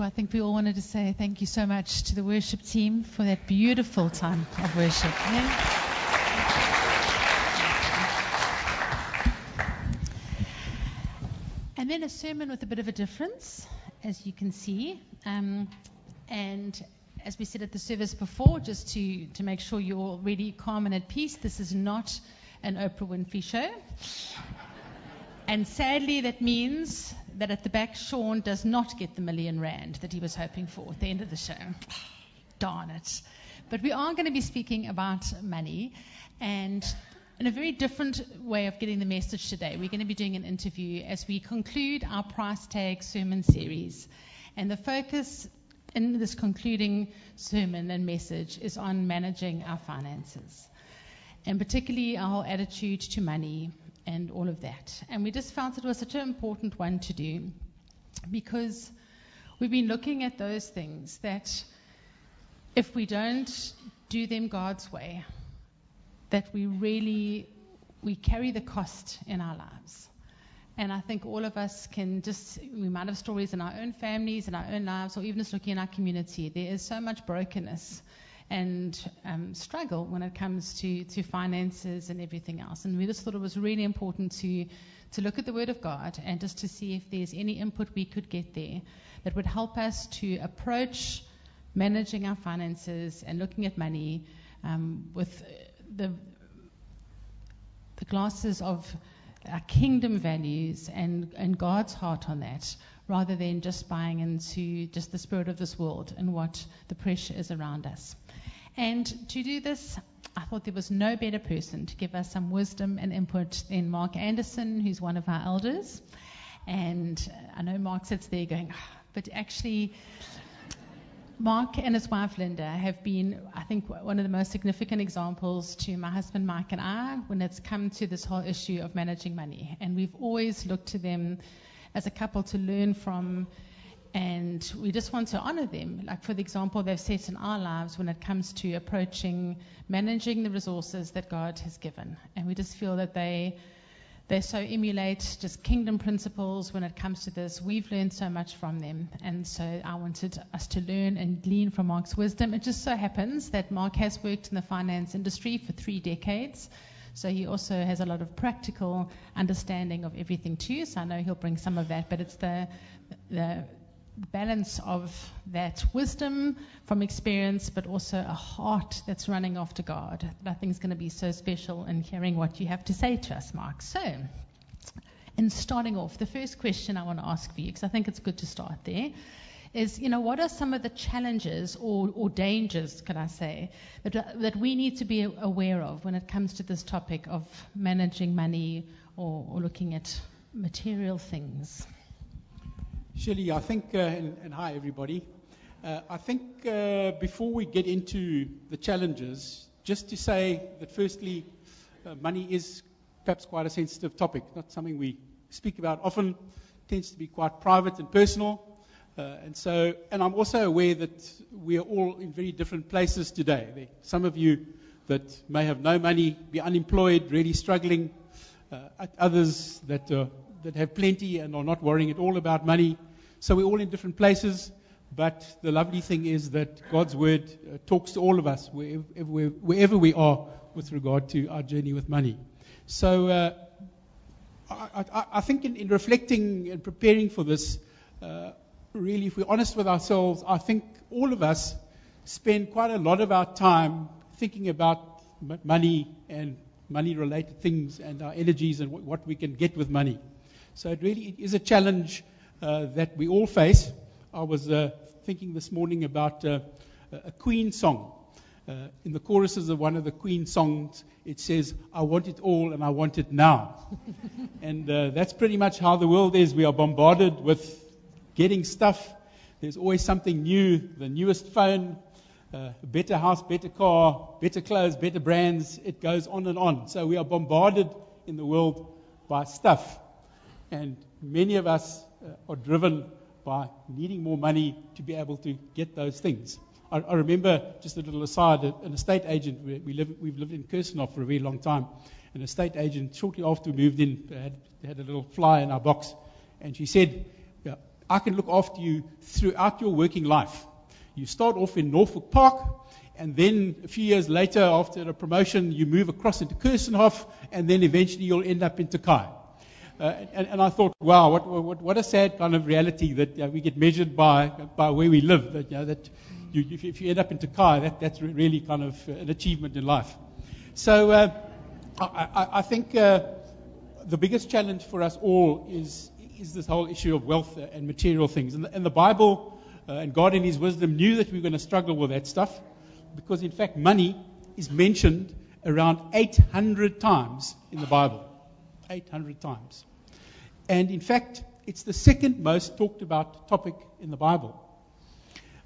I think we all wanted to say thank you so much to the worship team for that beautiful time of worship. Yeah? And then a sermon with a bit of a difference, as you can see. Um, and as we said at the service before, just to, to make sure you're all really calm and at peace, this is not an Oprah Winfrey show. And sadly, that means that at the back, Sean does not get the million rand that he was hoping for at the end of the show. Darn it. But we are going to be speaking about money and in a very different way of getting the message today. We're going to be doing an interview as we conclude our price tag sermon series. And the focus in this concluding sermon and message is on managing our finances, and particularly our attitude to money and all of that. And we just felt it was such an important one to do because we've been looking at those things that if we don't do them God's way, that we really we carry the cost in our lives. And I think all of us can just, we might have stories in our own families, in our own lives, or even just looking in our community. There is so much brokenness and um, struggle when it comes to, to finances and everything else. And we just thought it was really important to, to look at the Word of God and just to see if there's any input we could get there that would help us to approach managing our finances and looking at money um, with the, the glasses of our kingdom values and, and God's heart on that, rather than just buying into just the spirit of this world and what the pressure is around us. And to do this, I thought there was no better person to give us some wisdom and input than Mark Anderson, who's one of our elders. And I know Mark sits there going, "Ah," but actually, Mark and his wife Linda have been, I think, one of the most significant examples to my husband Mike and I when it's come to this whole issue of managing money. And we've always looked to them as a couple to learn from, and we just want to honor them. Like, for the example, they've set in our lives when it comes to approaching managing the resources that God has given. And we just feel that they they so emulate just kingdom principles when it comes to this. We've learned so much from them, and so I wanted us to learn and glean from Mark's wisdom. It just so happens that Mark has worked in the finance industry for three decades, so he also has a lot of practical understanding of everything too. So I know he'll bring some of that, but it's the the balance of that wisdom from experience, but also a heart that's running after God. is going to be so special in hearing what you have to say to us, Mark. So, in starting off, the first question I want to ask for you, because I think it's good to start there, is, you know, what are some of the challenges or, or dangers, can I say, that, that we need to be aware of when it comes to this topic of managing money or, or looking at material things? Shirley, I think, uh, and, and, hi everybody. Uh, I think uh, before we get into the challenges, just to say that firstly, uh, money is perhaps quite a sensitive topic, not something we speak about often, tends to be quite private and personal. Uh, and so, and I'm also aware that we are all in very different places today. Some of you that may have no money, be unemployed, really struggling. Uh, others that that have plenty and are not worrying at all about money. So we're all in different places. But the lovely thing is that God's word uh, talks to all of us wherever, wherever, we are with regard to our journey with money. So uh, I, I, I, think in, in, reflecting and preparing for this, uh, really, if we're honest with ourselves, I think all of us spend quite a lot of our time thinking about money and money related things and our energies and what, what we can get with money. So it really is a challenge uh, that we all face. I was uh, thinking this morning about uh, a Queen song. Uh, in the choruses of one of the Queen songs, it says, I want it all and I want it now. and uh, that's pretty much how the world is. We are bombarded with getting stuff. There's always something new, the newest phone, uh, better house, better car, better clothes, better brands. It goes on and on. So we are bombarded in the world by stuff. And many of us uh, are driven by needing more money to be able to get those things. I, remember, just a little aside, an estate agent, we, live, we've lived in Kirstenhof for a very long time. An estate agent, shortly after we moved in, had, had a little fly in our box. And she said, I can look after you throughout your working life. You start off in Norfolk Park, and then a few years later, after a promotion, you move across into Kirstenhof, and then eventually you'll end up in Tokai. Uh, and, and, I thought, wow, what, what, what, a sad kind of reality that we get measured by, by where we live. That, you know, that you, if, you end up in Tokai, that, that's really kind of an achievement in life. So uh, I, I, I, think uh, the biggest challenge for us all is, is this whole issue of wealth and material things. And the, and the Bible uh, and God in His wisdom knew that we were going to struggle with that stuff because, in fact, money is mentioned around 800 times in the Bible. 800 times. And in fact, it's the second most talked about topic in the Bible.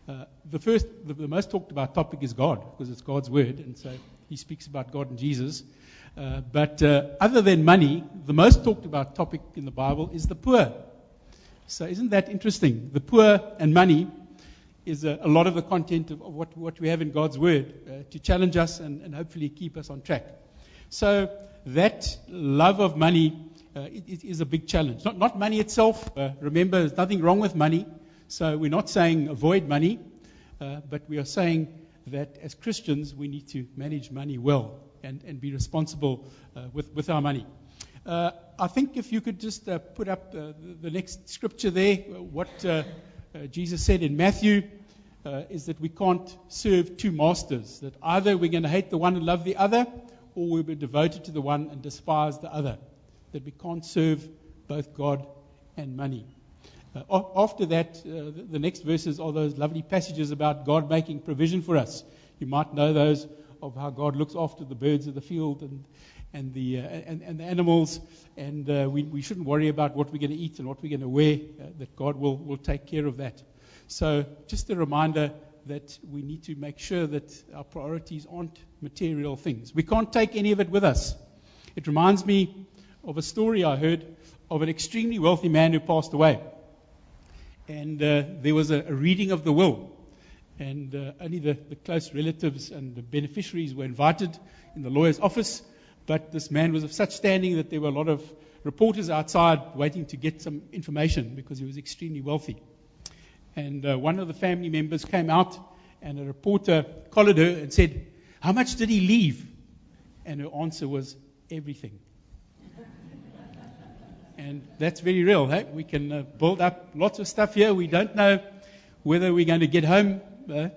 Uh, the first, the, the, most talked about topic is God, because it's God's word, and so he speaks about God and Jesus. Uh, but uh, other than money, the most talked about topic in the Bible is the poor. So isn't that interesting? The poor and money is a, a lot of the content of, of, what, what we have in God's word uh, to challenge us and, and hopefully keep us on track. So that love of money uh, is a big challenge. Not, not money itself. Uh, remember, there's nothing wrong with money. So we're not saying avoid money, uh, but we are saying that as Christians, we need to manage money well and, and be responsible uh, with, with our money. Uh, I think if you could just uh, put up the, next scripture there, what Jesus said in Matthew is that we can't serve two masters, that either we're going to hate the one and love the other, or we'll be devoted to the one and despise the other. That we can't serve both God and money. Uh, after that, uh, the next verses are those lovely passages about God making provision for us. You might know those of how God looks after the birds of the field and, and, the, uh, and, and the animals, and uh, we, we shouldn't worry about what we're going to eat and what we're going to wear, uh, that God will, will take care of that. So, just a reminder that we need to make sure that our priorities aren't material things. We can't take any of it with us. It reminds me of a story I heard of an extremely wealthy man who passed away and uh, there was a, a, reading of the will. And uh, only the, the, close relatives and the beneficiaries were invited in the lawyer's office. But this man was of such standing that there were a lot of reporters outside waiting to get some information because he was extremely wealthy. And uh, one of the family members came out, and a reporter collared her and said, How much did he leave? And her answer was, Everything. And that's very real. Hey? We can uh, build up lots of stuff here. We don't know whether we're going to get home. Uh,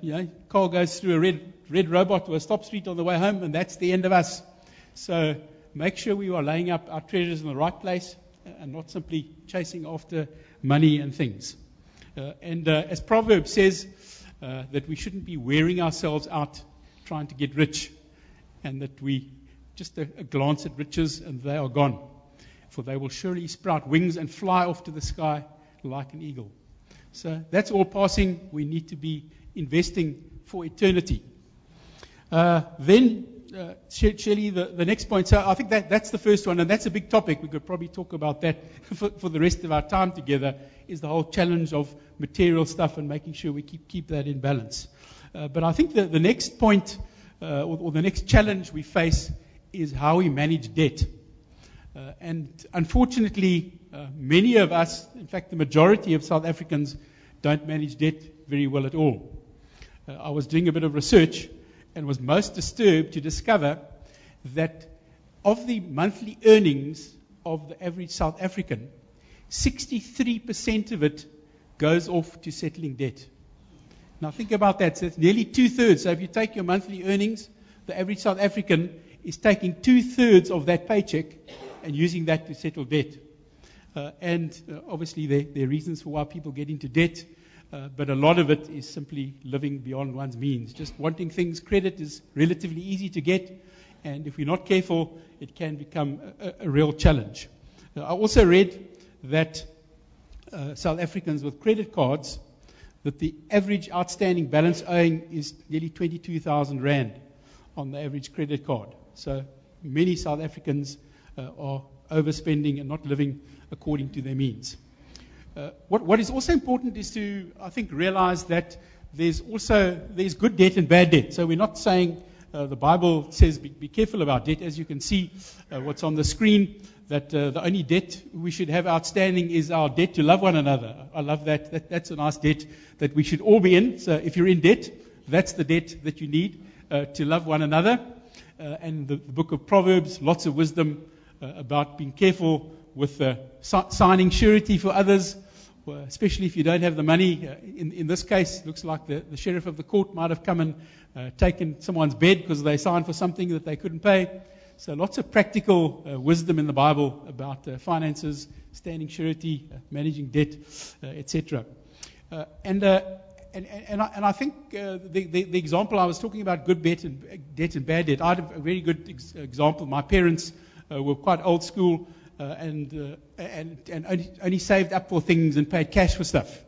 car goes through a red, red robot or a stop street on the way home, and that's the end of us. So make sure we are laying up our treasures in the right place and not simply chasing after money and things. Uh, and uh, as Proverbs says, uh, that we shouldn't be wearing ourselves out trying to get rich, and that we just a, a glance at riches and they are gone for they will surely sprout wings and fly off to the sky like an eagle. So that's all passing. We need to be investing for eternity. Uh, then, uh, Shelley, the, the next point. So I think that, that's the first one, and that's a big topic. We could probably talk about that for, for the rest of our time together, is the whole challenge of material stuff and making sure we keep, keep that in balance. Uh, but I think the, the next point, uh, or, or the next challenge we face, is how we manage debt. Uh, and unfortunately, uh, many of us, in fact, the majority of South Africans, don't manage debt very well at all. Uh, I was doing a bit of research and was most disturbed to discover that of the monthly earnings of the average South African, 63% of it goes off to settling debt. Now think about that. So nearly two thirds. So if you take your monthly earnings, the average South African is taking two thirds of that paycheck and using that to settle debt. Uh, and uh, obviously, there, there, are reasons for why people get into debt, uh, but a lot of it is simply living beyond one's means. Just wanting things. Credit is relatively easy to get, and if we're not careful, it can become a, a real challenge. Uh, I also read that uh, South Africans with credit cards, that the average outstanding balance owing is nearly 22,000 rand on the average credit card. So many South Africans uh, are overspending and not living according to their means. Uh, what, what is also important is to, I think, realize that there's also there's good debt and bad debt. So we're not saying Uh, the Bible says be, be, careful about debt. As you can see, uh, what's on the screen, that uh, the only debt we should have outstanding is our debt to love one another. I love that. that. That's a nice debt that we should all be in. So if you're in debt, that's the debt that you need uh, to love one another. Uh, and the, the, book of Proverbs, lots of wisdom uh, about being careful with signing surety for others especially if you don't have the money. Uh, in, in this case, it looks like the, the sheriff of the court might have come and uh, taken someone's bed because they signed for something that they couldn't pay. So lots of practical uh, wisdom in the Bible about uh, finances, standing surety, uh, managing debt, uh, etc. and, and, and, I, and I think the, the, the, example I was talking about good debt and, debt and bad debt, I had a very good ex- example. My parents were quite old school uh, and, uh, and, and only, only, saved up for things and paid cash for stuff.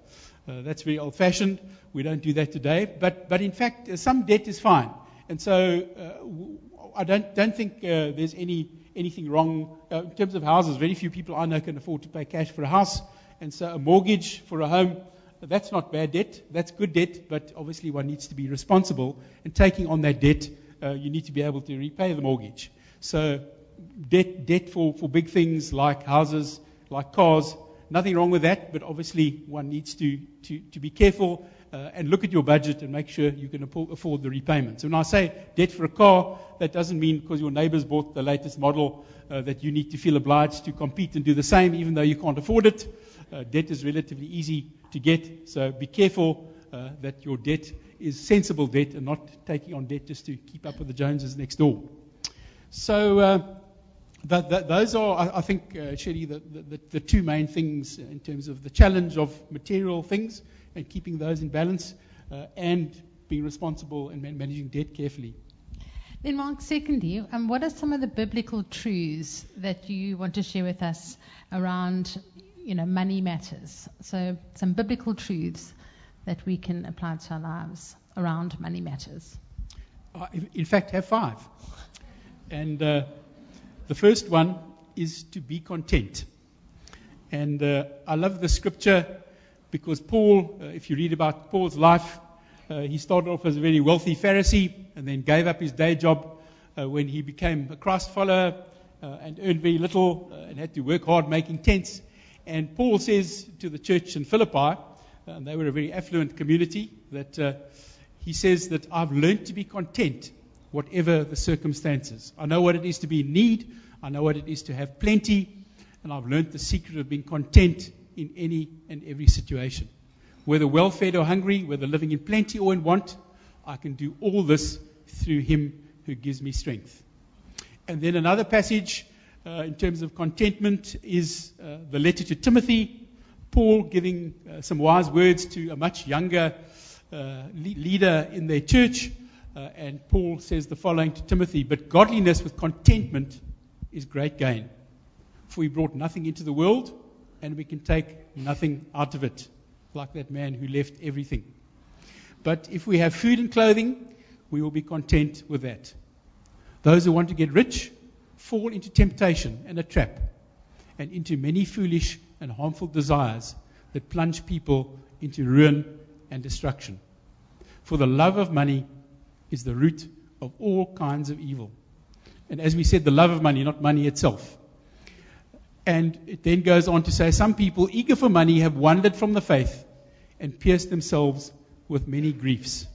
Uh, that's very old fashioned. We don't do that today. But, but in fact, uh, some debt is fine. And so uh, I don't, don't think uh, there's any, anything wrong. in terms of houses, very few people I know can afford to pay cash for a house. And so a mortgage for a home, that's not bad debt. That's good debt. But obviously, one needs to be responsible. And taking on that debt, you need to be able to repay the mortgage. So debt, debt for, for big things like houses, like cars. Nothing wrong with that, but obviously one needs to, to, to be careful uh, and look at your budget and make sure you can afford the repayments. When I say debt for a car, that doesn't mean because your neighbors bought the latest model uh, that you need to feel obliged to compete and do the same, even though you can't afford it. Uh, debt is relatively easy to get, so be careful uh, that your debt is sensible debt and not taking on debt just to keep up with the Joneses next door. So, uh, that, that, those are, I, I think, uh, Shelly, the, the, the, two main things in terms of the challenge of material things and keeping those in balance uh, and being responsible and man- managing debt carefully. Then, Mark, secondly, um, what are some of the biblical truths that you want to share with us around, you know, money matters? So, some biblical truths that we can apply to our lives around money matters. Uh, in fact, have five. And uh, the first one is to be content. And uh, I love the scripture because Paul, uh, if you read about Paul's life, uh, he started off as a very wealthy Pharisee and then gave up his day job uh, when he became a Christ follower uh, and earned very little uh, and had to work hard making tents. And Paul says to the church in Philippi, and they were a very affluent community, that he says that I've learned to be content whatever the circumstances. I know what it is to be in need. I know what it is to have plenty. And I've learned the secret of being content in any and every situation. Whether well fed or hungry, whether living in plenty or in want, I can do all this through Him who gives me strength. And then another passage uh, in terms of contentment is uh, the letter to Timothy. Paul giving uh, some wise words to a much younger uh, leader in their church. Uh, and Paul says the following to Timothy But godliness with contentment is great gain. For we brought nothing into the world, and we can take nothing out of it, like that man who left everything. But if we have food and clothing, we will be content with that. Those who want to get rich fall into temptation and a trap, and into many foolish and harmful desires that plunge people into ruin and destruction. For the love of money is the root of all kinds of evil. And as we said, the love of money, not money itself. And it then goes on to say, some people eager for money have wandered from the faith and pierced themselves with many griefs.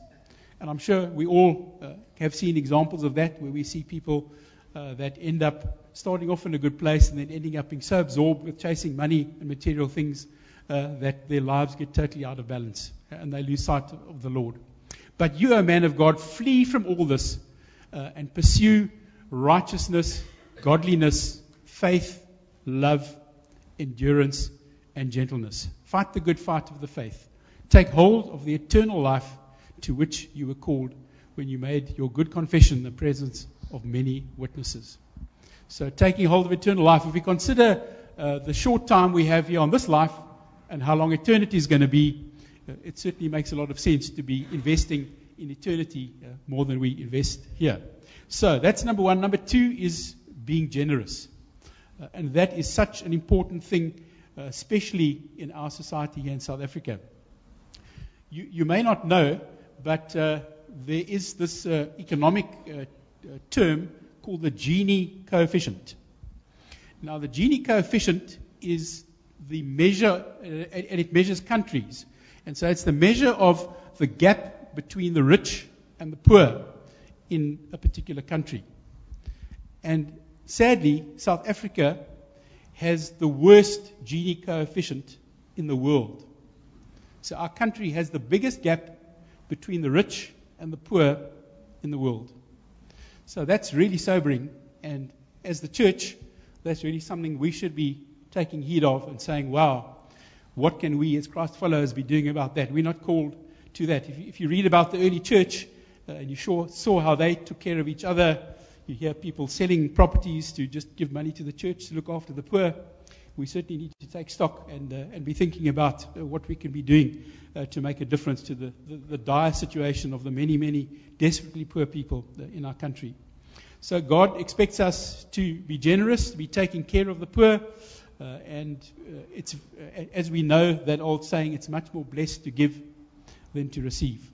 And I'm sure we all uh, have seen examples of that where we see people uh, that end up starting off in a good place and then ending up being so absorbed with chasing money and material things uh, that their lives get totally out of balance and they lose sight of the Lord. But you, O man of God, flee from all this uh, and pursue righteousness, godliness, faith, love, endurance, and gentleness. Fight the good fight of the faith. Take hold of the eternal life to which you were called when you made your good confession in the presence of many witnesses. So, taking hold of eternal life, if we consider uh, the short time we have here on this life and how long eternity is going to be, uh, it certainly makes a lot of sense to be investing in eternity uh, more than we invest here. So that's number one. Number two is being generous. Uh, and that is such an important thing, uh, especially in our society here in South Africa. You, you may not know, but uh, there is this uh, economic term called the Gini coefficient. Now, the Gini coefficient is the measure, and it measures countries. And so it's the measure of the gap between the rich and the poor in a particular country. And sadly, South Africa has the worst Gini coefficient in the world. So our country has the biggest gap between the rich and the poor in the world. So that's really sobering. And as the church, that's really something we should be taking heed of and saying, wow, what can we as Christ followers be doing about that? We're not called to that. If you, if you read about the early church, uh, and you saw, saw how they took care of each other, you hear people selling properties to just give money to the church to look after the poor. We certainly need to take stock and, uh, and be thinking about uh, what we can be doing uh, to make a difference to the, the, the, dire situation of the many, many desperately poor people uh, in our country. So God expects us to be generous, to be taking care of the poor. Uh, and uh, it's, as we know that old saying, it's much more blessed to give than to receive.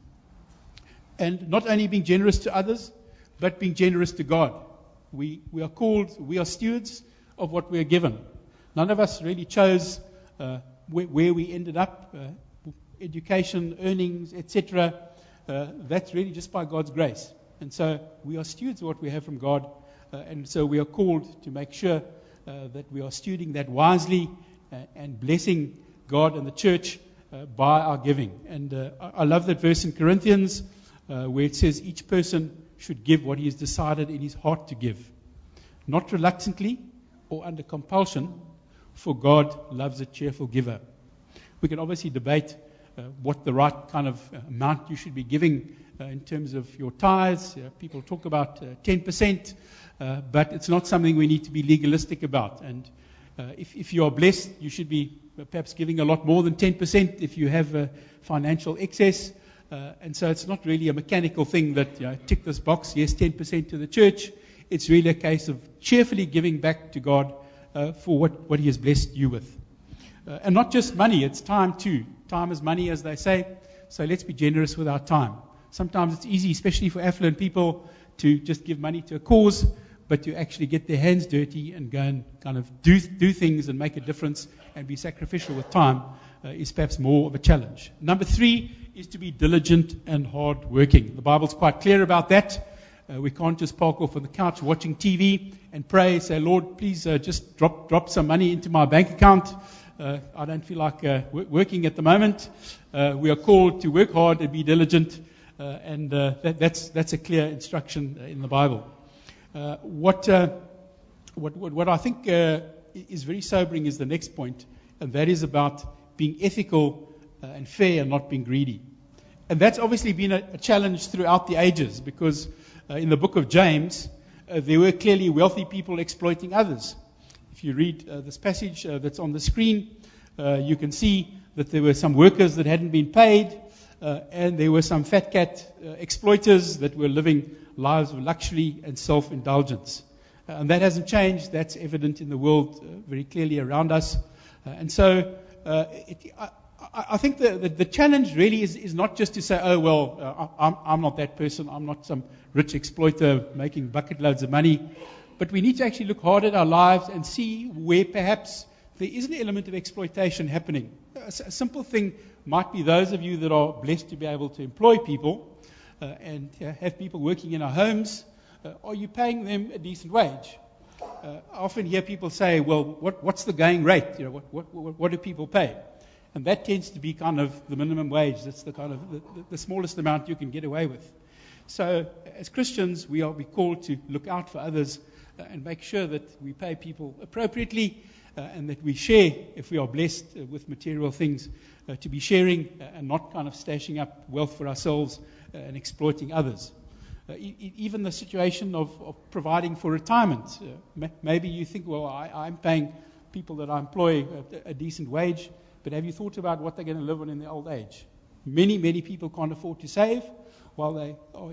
And not only being generous to others, but being generous to God. We, we are called, we are stewards of what we are given. None of us really chose uh, where, where, we ended up, uh, education, earnings, etc. Uh, that's really just by God's grace. And so we are stewards of what we have from God. Uh, and so we are called to make sure uh, that we are stewarding that wisely uh, and blessing God and the church by our giving. And I love that verse in Corinthians where it says each person should give what he has decided in his heart to give. Not reluctantly or under compulsion, for God loves a cheerful giver. We can obviously debate uh, what the right kind of uh, amount you should be giving uh, in terms of your tithes. Uh, people talk about 10%, uh, uh, but it's not something we need to be legalistic about. And if, if, you are blessed, you should be perhaps giving a lot more than 10% if you have a financial excess. and so it's not really a mechanical thing that you know, tick this box, yes, 10% to the church. It's really a case of cheerfully giving back to God uh, for what, what He has blessed you with. Uh, and not just money, it's time too. Time is money, as they say. So let's be generous with our time. Sometimes it's easy, especially for affluent people, to just give money to a cause, but to actually get their hands dirty and go and kind of do, do things and make a difference and be sacrificial with time uh, is perhaps more of a challenge. Number three is to be diligent and hard working. The Bible's quite clear about that. Uh, we can't just park off on the couch watching TV and pray, say, Lord, please uh, just drop, drop some money into my bank account. Uh, I don't feel like uh, working at the moment. Uh, we are called to work hard and be diligent, and that, that's, that's a clear instruction in the Bible. what, what, what, what, I think is very sobering is the next point, and that is about being ethical and fair and not being greedy. And that's obviously been a, a challenge throughout the ages because uh, in the book of James, uh, there were clearly wealthy people exploiting others. If you read uh, this passage uh, that's on the screen, uh, you can see that there were some workers that hadn't been paid, uh, and there were some fat cat uh, exploiters that were living lives of luxury and self indulgence. Uh, and that hasn't changed. That's evident in the world uh, very clearly around us. and so, it, I, I think the, the, the, challenge really is, is not just to say, oh, well, uh, I'm, I'm not that person. I'm not some rich exploiter making bucket loads of money. But we need to actually look hard at our lives and see where perhaps there is an element of exploitation happening. A simple thing might be those of you that are blessed to be able to employ people uh, and uh, have people working in our homes. Uh, are you paying them a decent wage? Uh, I often hear people say, well, what, what's the going rate? You know, what, what, what do people pay? And that tends to be kind of the minimum wage. That's the kind of the, the smallest amount you can get away with. So, as Christians, we are we called to look out for others uh, and make sure that we pay people appropriately and that we share, if we are blessed uh, with material things, uh, to be sharing uh, and not kind of stashing up wealth for ourselves uh, and exploiting others. E- even the situation of, of providing for retirement. maybe you think, well, I, am paying people that I employ a, a decent wage. But have you thought about what they're going to live on in their old age? Many, many people can't afford to save while they are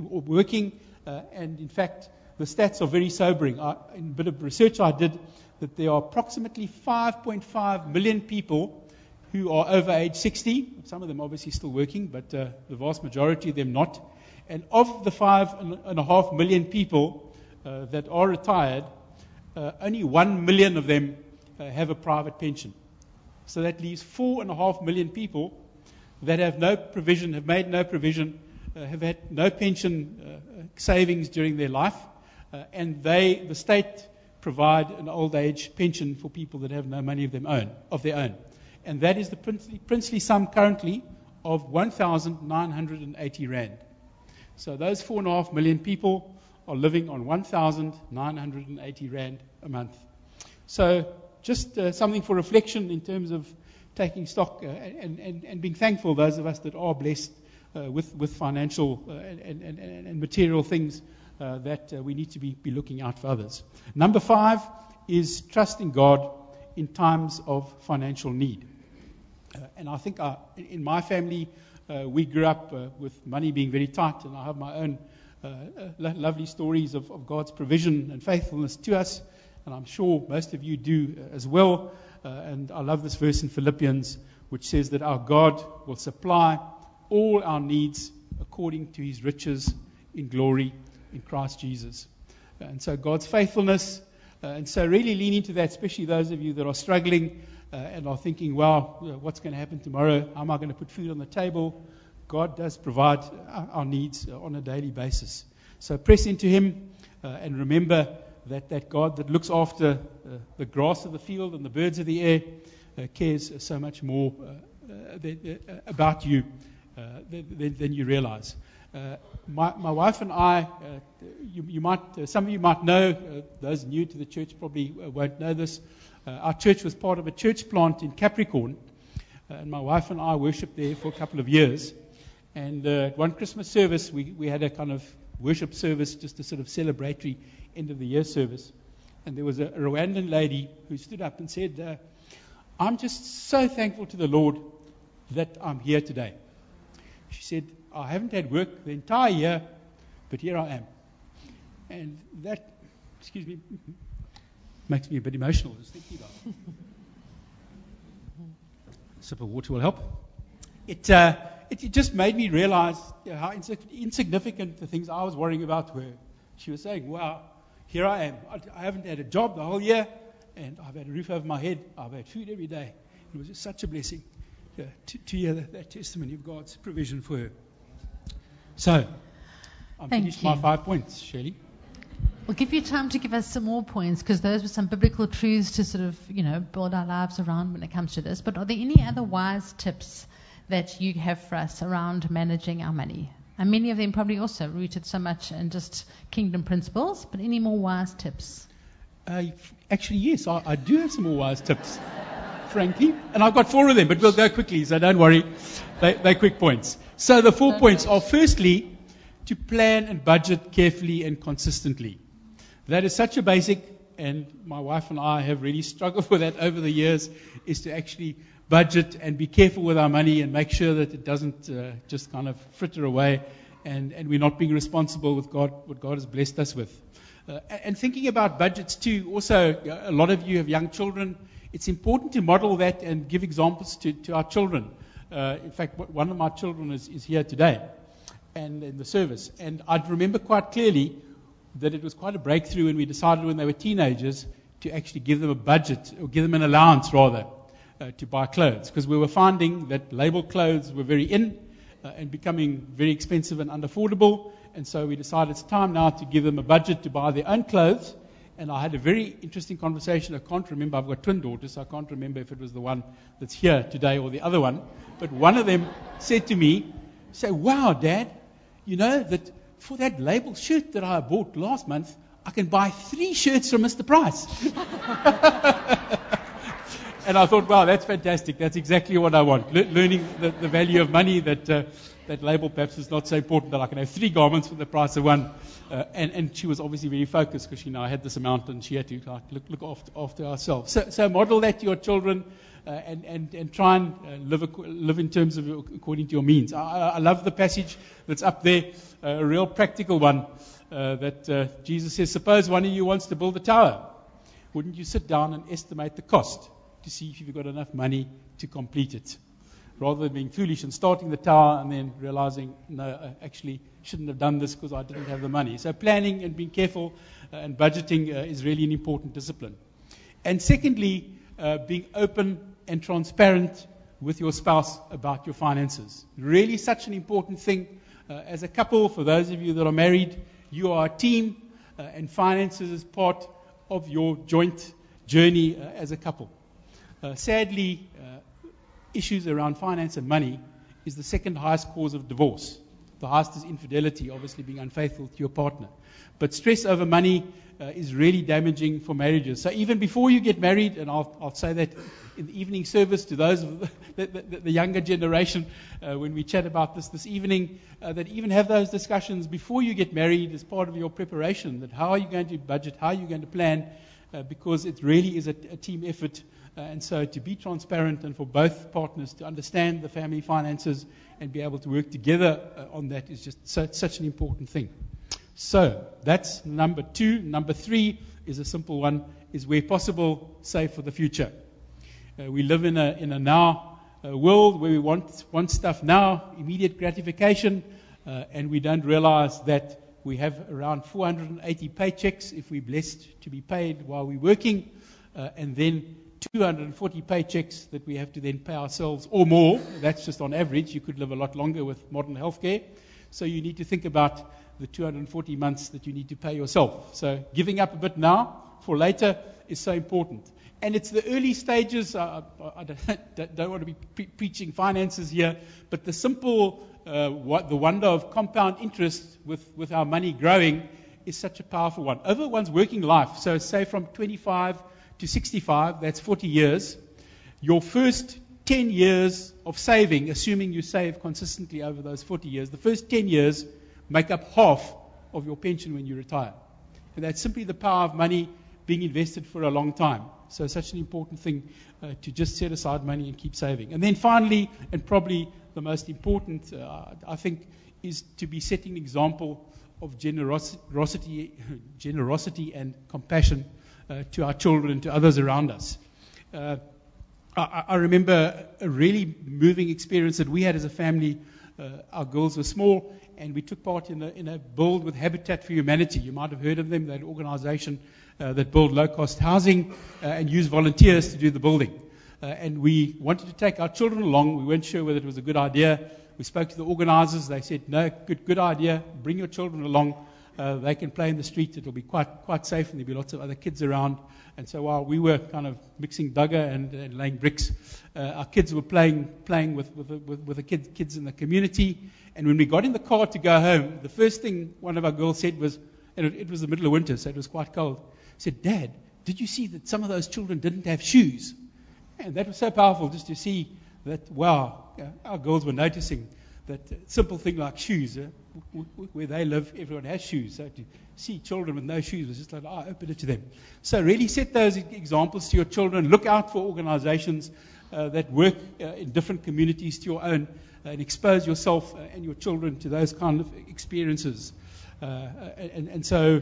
working. Uh, and in fact, the stats are very sobering. I, in a bit of research I did, that there are approximately 5.5 million people who are over age 60. Some of them obviously still working, but uh, the vast majority of them not. And of the five and a half million people uh, that are retired, uh, only one million of them uh, have a private pension. So that leaves four and a half million people that have no provision, have made no provision, uh, have had no pension uh, savings during their life, and they, the state, provide an old age pension for people that have no money of their own. Of their own and that is the princely, princely sum currently of 1,980 rand. So those four and a half million people are living on 1,980 rand a month. So just uh, something for reflection in terms of taking stock uh, and, and, and being thankful, those of us that are blessed uh, with, with financial uh, and, and, and, material things uh, that uh, we need to be, be looking out for others. Number five is trusting God in times of financial need. Uh, and I think I, in my family, uh, we grew up uh, with money being very tight, and I have my own uh, uh, lo- lovely stories of, of, God's provision and faithfulness to us, and I'm sure most of you do uh, as well. and I love this verse in Philippians, which says that our God will supply all our needs according to his riches in glory in Christ Jesus. And so God's faithfulness, and so really lean into that, especially those of you that are struggling uh, and are thinking, wow, what's going to happen tomorrow? How am I going to put food on the table? God does provide our, our needs uh, on a daily basis. So press into Him uh, and remember that, that God that looks after uh, the grass of the field and the birds of the air uh, cares so much more uh, about you than, than, you realize. My, my, wife and I, you, you, might, some of you might know, those new to the church probably won't know this. Uh, our church was part of a church plant in Capricorn, uh, and my wife and I worshipped there for a couple of years. And uh, one Christmas service, we, we had a kind of worship service, just a sort of celebratory end of the year service. And there was a, Rwandan lady who stood up and said, uh, I'm just so thankful to the Lord that I'm here today. She said, I haven't had work the entire year, but here I am. And that, excuse me, makes me a bit emotional just thinking about it. a sip of water will help. It, uh, it, it, just made me realize how insignificant the things I was worrying about were. She was saying, wow, here I am. I, I haven't had a job the whole year, and I've had a roof over my head. I've had food every day. It was just such a blessing to, to hear that, that, testimony of God's provision for her. So, I'm Thank finished you. my five points, Shirley. We'll give you time to give us some more points because those were some biblical truths to sort of, you know, build our lives around when it comes to this. But are there any other wise tips that you have for us around managing our money? And many of them probably also rooted so much in just kingdom principles, but any more wise tips? Uh, actually, yes, I, I, do have some more wise tips, frankly. And I've got four of them, but we'll go quickly, so don't worry. They, they're quick points. So the 4 points are firstly, to plan and budget carefully and consistently. That is such a basic, and my wife and I have really struggled with that over the years, is to actually budget and be careful with our money and make sure that it doesn't uh, just kind of fritter away and, and we're not being responsible with God, what God has blessed us with. Uh, and thinking about budgets too, also, a lot of you have young children. It's important to model that and give examples to, to our children. Uh, in fact, one of my children is, is here today and in the service. And I remember quite clearly that it was quite a breakthrough when we decided when they were teenagers to actually give them a budget, or give them an allowance rather, uh, to buy clothes. Because we were finding that label clothes were very in uh, and becoming very expensive and unaffordable. And so we decided it's time now to give them a budget to buy their own clothes. And I had a very interesting conversation. I can't remember. I've got twin daughters, so I can't remember if it was the one that's here today or the other one. But one of them said to me, say, wow, Dad, you know that for that label shirt that I bought last month, I can buy three shirts from Mr. Price. and I thought, wow, that's fantastic. That's exactly what I want. Le- learning the, the, value of money that, uh, that label perhaps is not so important that I can have three garments for the price of one. Uh, and, and she was obviously very focused because she now had this amount and she had to like, look, look after, after herself. So, so model that to your children. Uh, and, and, and try and uh, live, live in terms of according to your means. I, I love the passage that's up there, uh, a real practical one that Jesus says, Suppose one of you wants to build a tower. Wouldn't you sit down and estimate the cost to see if you've got enough money to complete it. Rather than being foolish and starting the tower and then realizing, no, I actually shouldn't have done this because I didn't have the money. So planning and being careful uh, and budgeting uh, is really an important discipline. And secondly, uh, being open and transparent with your spouse about your finances. Really, such an important thing. Uh, as a couple, for those of you that are married, you are a team, uh, and finances is part of your joint journey uh, as a couple. Uh, sadly, uh, issues around finance and money is the second highest cause of divorce. The highest is infidelity, obviously being unfaithful to your partner. But stress over money uh, is really damaging for marriages. So even before you get married, and I'll, I'll say that in the evening service to those of the, the, the younger generation uh, when we chat about this this evening, uh, that even have those discussions before you get married as part of your preparation. That how are you going to budget? How are you going to plan? Uh, because it really is a, a team effort. Uh, and so to be transparent and for both partners to understand the family finances and be able to work together uh, on that is just so, such an important thing. So that's number two. Number three is a simple one: is where possible, save for the future. Uh, we live in a in a now uh, world where we want want stuff now, immediate gratification, uh, and we don't realize that we have around 480 paychecks if we're blessed to be paid while we're working, and then 240 paychecks that we have to then pay ourselves or more. That's just on average. You could live a lot longer with modern healthcare. So you need to think about the 240 months that you need to pay yourself. So giving up a bit now for later is so important. And it's the early stages. Uh, I don't, don't, want to be pre- preaching finances here, but the simple, uh, what, the wonder of compound interest with, with our money growing is such a powerful one. Over one's working life, so say from 25 to 65, that's 40 years, your first 10 years of saving, assuming you save consistently over those 40 years, the first 10 years make up half of your pension when you retire. And that's simply the power of money being invested for a long time. So, such an important thing uh, to just set aside money and keep saving. And then, finally, and probably the most important, uh, I think, is to be setting an example of generosity, generosity and compassion to our children and to others around us. Uh, I, I, remember a really moving experience that we had as a family. Uh, our girls were small, and we took part in a, in a build with Habitat for Humanity. You might have heard of them. They're an organization uh, that build low cost housing uh, and use volunteers to do the building. Uh, and we wanted to take our children along. We weren't sure whether it was a good idea. We spoke to the organizers. They said, no, good, good idea. Bring your children along. Uh, they can play in the street. It'll be quite, quite safe, and there'll be lots of other kids around. And so while we were kind of mixing dagga and, and laying bricks, uh, our kids were playing, playing with, with, with, with the kids, kids in the community. And when we got in the car to go home, the first thing one of our girls said was, and it, it was the middle of winter, so it was quite cold, said, Dad, did you see that some of those children didn't have shoes? And that was so powerful just to see that, wow, our girls were noticing that simple thing like shoes, uh, where they live, everyone has shoes. So to see children with no shoes was just like, oh, open it to them. So really set those examples to your children. Look out for organizations uh, that work uh, in different communities to your own uh, and expose yourself uh, and your children to those kind of experiences. Uh, and, and, so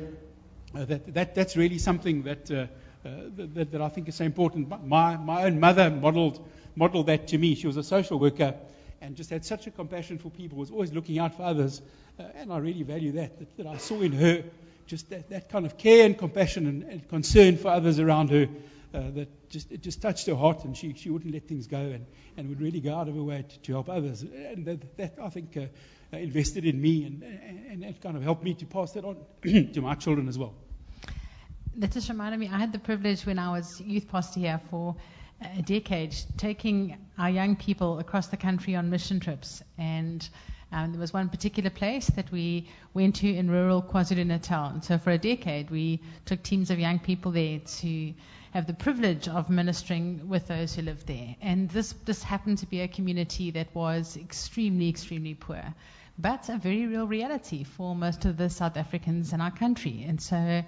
that, that, that's really something that, that, that, I think is so important. My, my own mother modeled, modeled that to me. She was a social worker and just had such a compassion for people, was always looking out for others. Uh, and I really value that, that, that, I saw in her just that, that kind of care and compassion and, and concern for others around her uh, that just, it just touched her heart and she, she wouldn't let things go and, and would really go out of her way to, to help others. And that, that I think, uh, uh invested in me and, and, and kind of helped me to pass that on to my children as well. That just reminded me, I had the privilege when I was youth pastor here for a decade, taking our young people across the country on mission trips. And um, there was one particular place that we went to in rural KwaZulu Natal. And so for a decade, we took teams of young people there to have the privilege of ministering with those who lived there. And this, this happened to be a community that was extremely, extremely poor, but a very real reality for most of the South Africans in our country. And so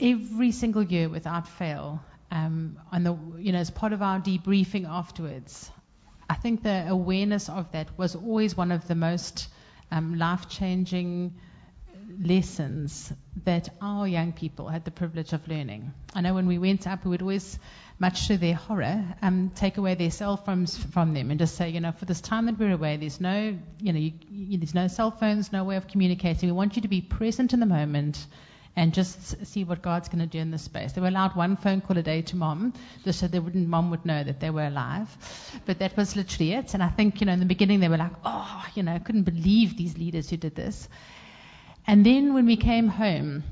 every single year, without fail, um, the, you know, as part of our debriefing afterwards, I think the awareness of that was always one of the most um, life changing lessons that our young people had the privilege of learning. I know when we went up, we would always, much to their horror, um, take away their cell phones from them and just say, you know, for this time that we're away, there's no, you know, you, you, there's no cell phones, no way of communicating. We want you to be present in the moment and just see what God's going to do in this space. They were allowed one phone call a day to mom, just so they wouldn't, mom would know that they were alive. But that was literally it. And I think, you know, in the beginning they were like, oh, you know, I couldn't believe these leaders who did this. And then when we came home,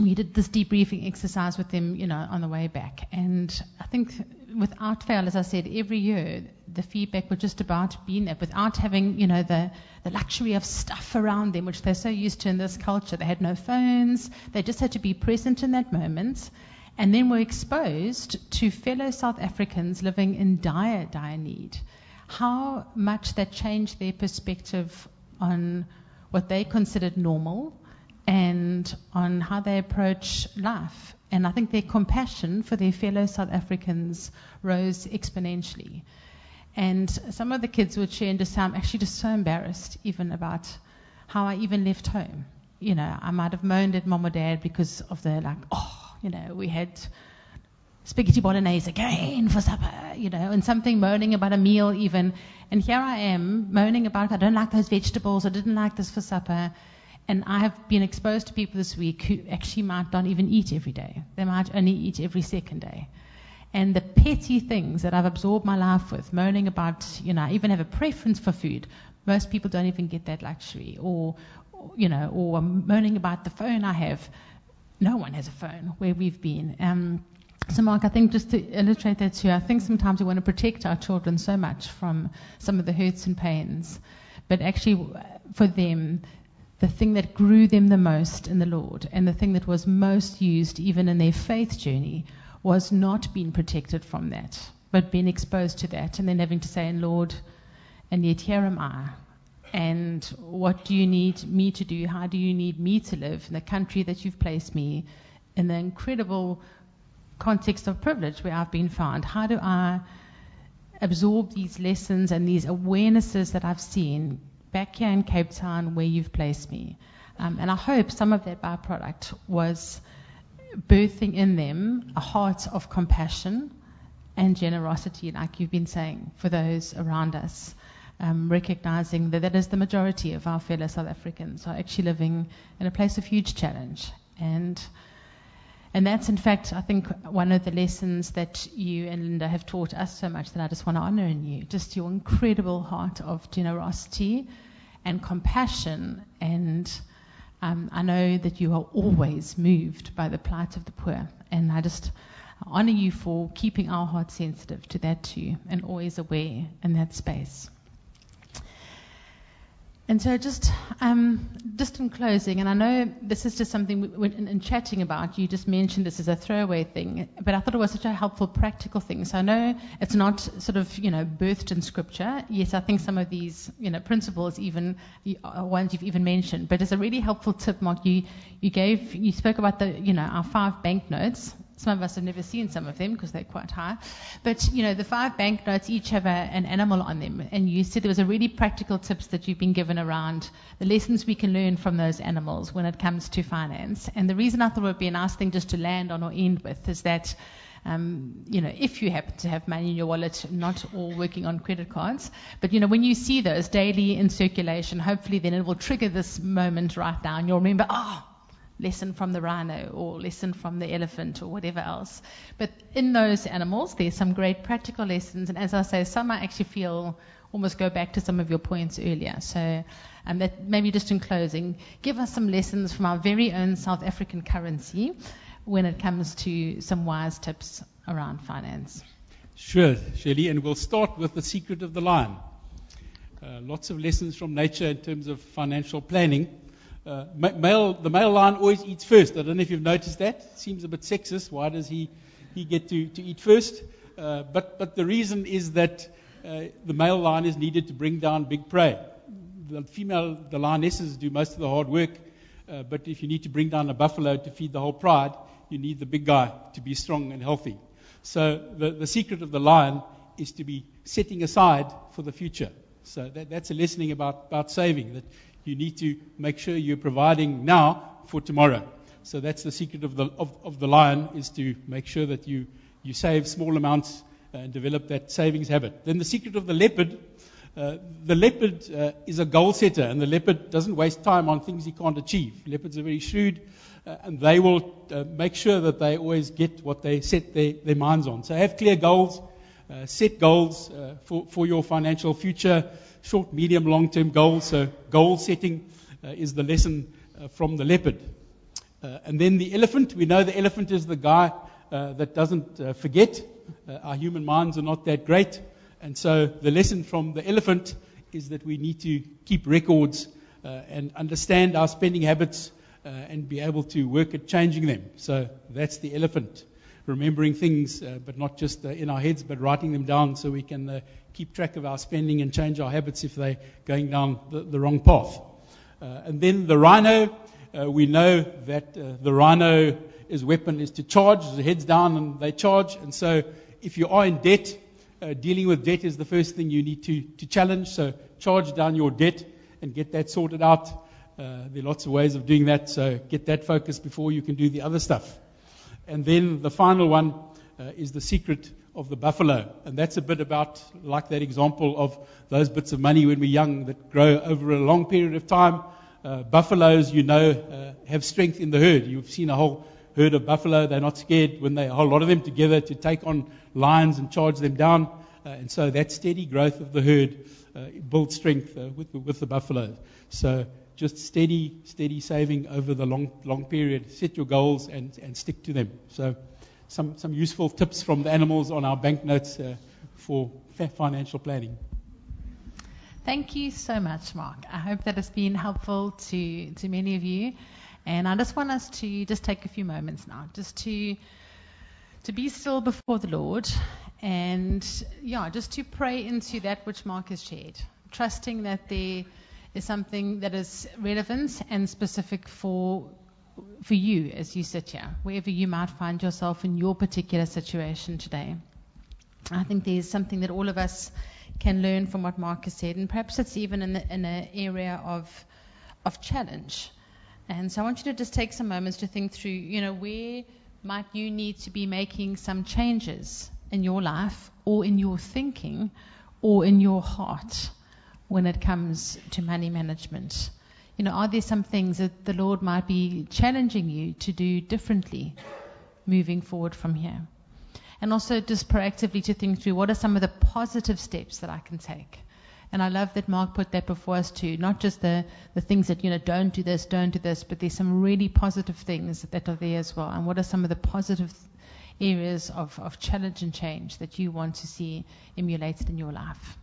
we did this debriefing exercise with them, you know, on the way back. And I think without fail, as I said, every year the feedback was just about being there without having, you know, the, the luxury of stuff around them, which they're so used to in this culture. They had no phones. They just had to be present in that moment. And then were exposed to fellow South Africans living in dire, dire need. How much that changed their perspective on what they considered normal and on how they approach life. And I think their compassion for their fellow South Africans rose exponentially. And some of the kids would share and just say, I'm actually just so embarrassed even about how I even left home. You know, I might have moaned at mom or dad because of the like, oh, you know, we had spaghetti bolognese again for supper, you know, and something moaning about a meal even. And here I am moaning about I don't like those vegetables, I didn't like this for supper. And I have been exposed to people this week who actually might not even eat every day. They might only eat every second day. And the petty things that I've absorbed my life with, moaning about, you know, I even have a preference for food. Most people don't even get that luxury. Or, you know, or moaning about the phone I have. No one has a phone where we've been. Um, so, Mark, I think just to illustrate that too, I think sometimes we want to protect our children so much from some of the hurts and pains. But actually, for them, the thing that grew them the most in the Lord and the thing that was most used even in their faith journey was not being protected from that, but being exposed to that and then having to say, Lord, and yet here am I. And what do you need me to do? How do you need me to live in the country that you've placed me in the incredible context of privilege where I've been found? How do I absorb these lessons and these awarenesses that I've seen back here in Cape Town where you've placed me? Um, and I hope some of that byproduct was birthing in them a heart of compassion and generosity, like you've been saying, for those around us. Um, recognizing that that is the majority of our fellow South Africans are actually living in a place of huge challenge. And and that's, in fact, I think, one of the lessons that you and Linda have taught us so much that I just want to honor in you. Just your incredible heart of generosity and compassion. And um, I know that you are always moved by the plight of the poor. And I just honor you for keeping our hearts sensitive to that too and always aware in that space. And so, just um, just in closing, and I know this is just something we, in, in, chatting about, you just mentioned this as a throwaway thing, but I thought it was such a helpful practical thing. So I know it's not sort of you know birthed in scripture. Yes, I think some of these you know principles even are ones you've even mentioned, but it's a really helpful tip, Mark. You you gave you spoke about the you know our five banknotes some of us have never seen some of them because they're quite high. But, you know, the five banknotes each have a, an animal on them. And you said there was a really practical tips that you've been given around the lessons we can learn from those animals when it comes to finance. And the reason I thought it would be a nice thing just to land on or end with is that um, you know, if you happen to have money in your wallet, not all working on credit cards, but you know, when you see those daily in circulation, hopefully then it will trigger this moment right now, and you'll remember, oh, lesson from the rhino or lesson from the elephant or whatever else. But in those animals, there's some great practical lessons. And as I say, some I actually feel almost go back to some of your points earlier. So um, maybe just in closing, give us some lessons from our very own South African currency when it comes to some wise tips around finance. Sure, Shirley, and we'll start with the secret of the lion. Uh, lots of lessons from nature in terms of financial planning. Uh, male, the male lion always eats first. I don't know if you've noticed that. Seems a bit sexist. Why does he, he get to, to eat first? Uh, but, but the reason is that uh, the male lion is needed to bring down big prey. The female, the lionesses do most of the hard work. Uh, but if you need to bring down a buffalo to feed the whole pride, you need the big guy to be strong and healthy. So the, the secret of the lion is to be setting aside for the future. So that, that's a lesson about, about saving, that you need to make sure you're providing now for tomorrow. So that's the secret of the, of, of the lion, is to make sure that you, you save small amounts and develop that savings habit. Then the secret of the leopard, uh, the leopard uh, is a goal setter, and the leopard doesn't waste time on things he can't achieve. Leopards are very shrewd, uh, and they will uh, make sure that they always get what they set their, their minds on. So have clear goals, uh, set goals uh, for, for your financial future, short, medium, long term goals. So goal setting uh, is the lesson uh, from the leopard. Uh, and then the elephant, we know the elephant is the guy that doesn't forget. our human minds are not that great. And so the lesson from the elephant is that we need to keep records uh, and understand our spending habits uh, and be able to work at changing them. So that's the elephant. Remembering things, uh, but not just uh, in our heads, but writing them down so we can uh, keep track of our spending and change our habits if they're going down the, the wrong path. Uh, and then the rhino, we know that the rhino, his weapon is to charge, the head's down and they charge. And so if you are in debt, uh, dealing with debt is the first thing you need to, to challenge. So charge down your debt and get that sorted out. Uh, there are lots of ways of doing that. So get that focused before you can do the other stuff. And then the final one uh, is the secret of the buffalo. And that's a bit about like that example of those bits of money when we're young that grow over a long period of time. Uh, buffaloes, you know, uh, have strength in the herd. You've seen a whole herd of buffalo. They're not scared when they a whole lot of them together to take on lions and charge them down. Uh, and so that steady growth of the herd uh, builds strength uh, with, with the buffalo. So just steady, steady saving over the long, long period. Set your goals and, and stick to them. So some, some useful tips from the animals on our banknotes uh, for financial planning. Thank you so much, Mark. I hope that has been helpful to, to many of you. And I just want us to just take a few moments now, just to to be still before the Lord, and yeah, just to pray into that which Mark has shared, trusting that there is something that is relevant and specific for for you as you sit here, wherever you might find yourself in your particular situation today. I think there's something that all of us can learn from what Mark has said, and perhaps it's even in, the, in an area of of challenge. And so I want you to just take some moments to think through, you know, where might you need to be making some changes in your life or in your thinking or in your heart when it comes to money management? You know, are there some things that the Lord might be challenging you to do differently moving forward from here? And also just proactively to think through what are some of the positive steps that I can take and I love that Mark put that before us too. Not just the, the things that, you know, don't do this, don't do this, but there's some really positive things that are there as well. And what are some of the positive areas of, of challenge and change that you want to see emulated in your life?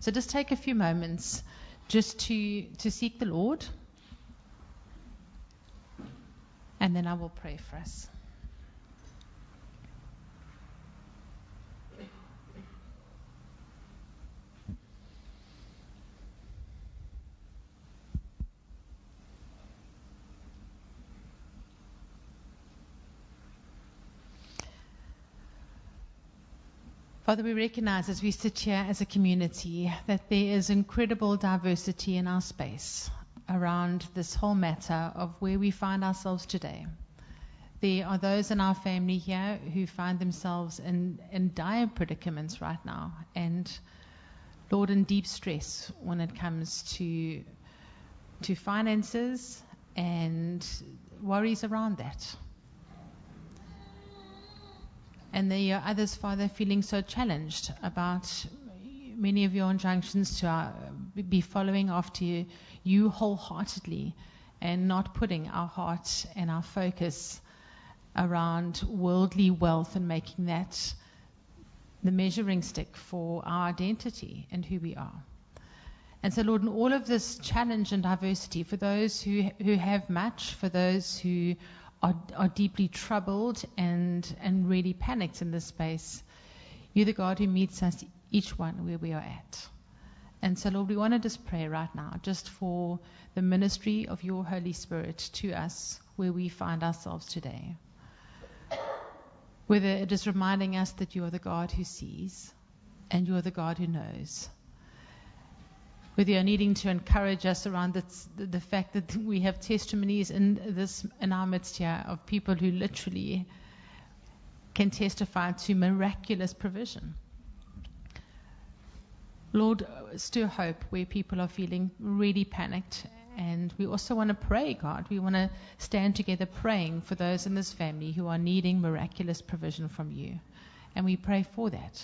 So just take a few moments just to, to seek the Lord. And then I will pray for us. Father, we recognize as we sit here as a community that there is incredible diversity in our space around this whole matter of where we find ourselves today. There are those in our family here who find themselves in, in dire predicaments right now and, Lord, in deep stress when it comes to, to finances and worries around that. And there are others, Father, feeling so challenged about many of your injunctions to uh, be following after you, you wholeheartedly and not putting our heart and our focus around worldly wealth and making that the measuring stick for our identity and who we are. And so, Lord, in all of this challenge and diversity, for those who, who have much, for those who are, deeply troubled and, and really panicked in this space, you're the God who meets us, each one, where we are at. And so, Lord, we want to just pray right now, just for the ministry of your Holy Spirit to us where we find ourselves today. Whether it is reminding us that you are the God who sees and you are the God who knows. Whether you're needing to encourage us around the, the fact that we have testimonies in this in our midst here of people who literally can testify to miraculous provision. Lord, stir hope where people are feeling really panicked. And we also want to pray, God. We want to stand together praying for those in this family who are needing miraculous provision from you. And we pray for that.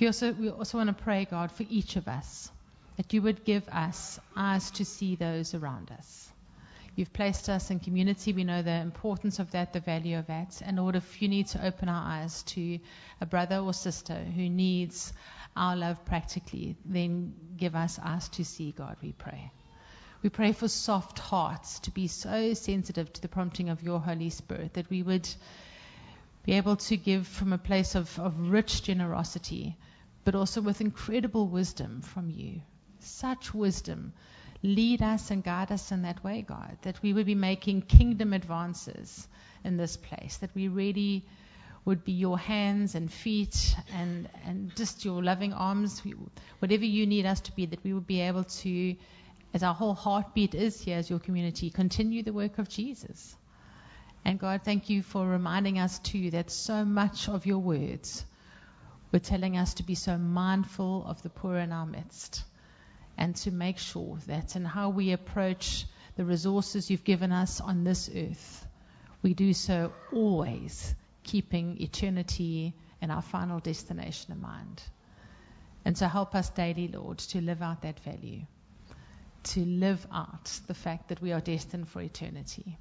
We also, we also want to pray, God, for each of us, that you would give us eyes to see those around us. You've placed us in community. We know the importance of that, the value of that. And Lord, if you need to open our eyes to a brother or sister who needs our love practically, then give us eyes to see, God, we pray. We pray for soft hearts to be so sensitive to the prompting of your Holy Spirit that we would be able to give from a place of, of rich generosity, but also with incredible wisdom from you. Such wisdom. Lead us and guide us in that way, God, that we would be making kingdom advances in this place, that we really would be your hands and feet and, and just your loving arms, whatever you need us to be, that we would be able to, as our whole heartbeat is here as your community, continue the work of Jesus. And God, thank you for reminding us too that so much of your words were telling us to be so mindful of the poor in our midst and to make sure that in how we approach the resources you've given us on this earth, we do so always keeping eternity and our final destination in mind. And so help us daily, Lord, to live out that value, to live out the fact that we are destined for eternity.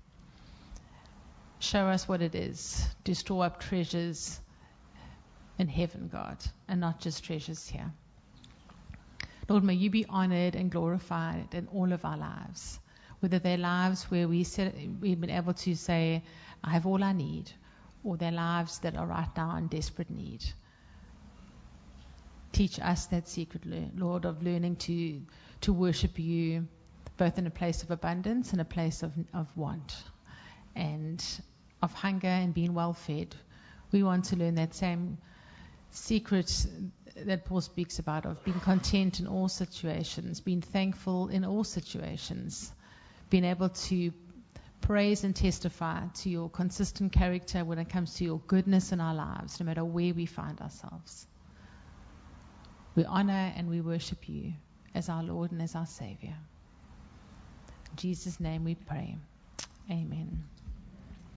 Show us what it is to store up treasures in heaven, God, and not just treasures here. Lord, may you be honored and glorified in all of our lives, whether they're lives where we we've been able to say, I have all I need, or they're lives that are right now in desperate need. Teach us that secret, Lord, of learning to, to worship you both in a place of abundance and a place of, of want and of hunger and being well fed. We want to learn that same secret that Paul speaks about of being content in all situations, being thankful in all situations, being able to praise and testify to your consistent character when it comes to your goodness in our lives, no matter where we find ourselves. We honor and we worship you as our Lord and as our Savior. In Jesus' name we pray. Amen.